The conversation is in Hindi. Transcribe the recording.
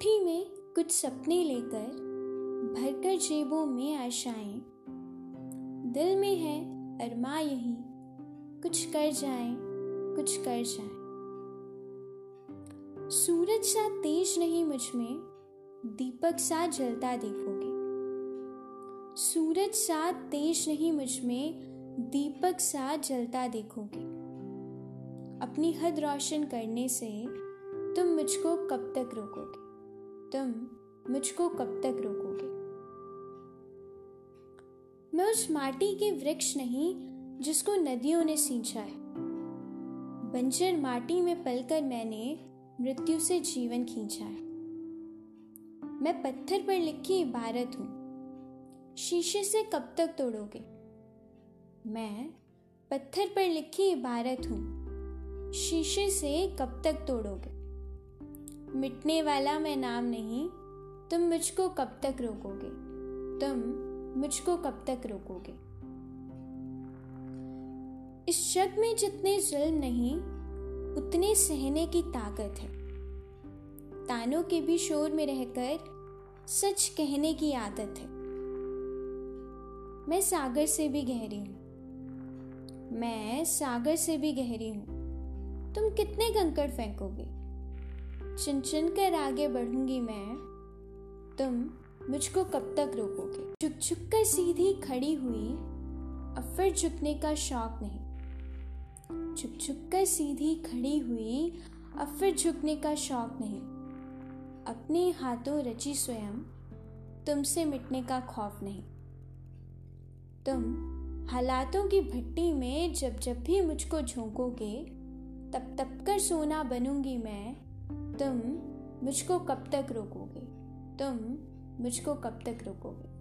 मुट्ठी में कुछ सपने लेकर भरकर जेबों में आशाएँ दिल में है अरमा यही। कुछ कर जाए, कुछ कर जाए। सूरज सा तेज नहीं मुझमें, दीपक सा जलता देखोगे। सूरज सा तेज नहीं मुझमें, दीपक सा जलता देखोगे। अपनी हद रोशन करने से तुम मुझको कब तक रोकोगे? तुम मुझको कब तक रोकोगे? मैं उस माटी के वृक्ष नहीं, जिसको नदियों ने सींचा है। बंजर माटी में पलकर मैंने मृत्यु से जीवन खींचा है। मैं पत्थर पर लिखी इबारत हूँ। शीशे से कब तक तोड़ोगे? मैं पत्थर पर लिखी इबारत हूँ। शीशे से कब तक तोड़ोगे? मिटने वाला मैं नाम नहीं, तुम मुझको कब तक रोकोगे? तुम मुझको कब तक रोकोगे? इस जग में जितने जुल्म नहीं, उतने सहने की ताकत है। तानों के भी शोर में रहकर सच कहने की आदत है। मैं सागर से भी गहरी हूँ। मैं सागर से भी गहरी हूँ। तुम कितने कंकड़ फेंकोगे? चुन चुन कर आगे बढ़ूँगी मैं। तुम मुझको कब तक रोकोगे? झुक झुक कर सीधी खड़ी हुई अब फिर झुकने का शौक नहीं। झुक झुक कर सीधी खड़ी हुई अब फिर झुकने का शौक नहीं। अपने हाथों रची स्वयं, तुमसे मिटने का खौफ नहीं। तुम हालातों की भट्टी में जब जब भी मुझको झोंकोगे, तब तब कर सोना बनूँगी मैं। तुम मुझको कब तक रोकोगे? तुम मुझको कब तक रोकोगे?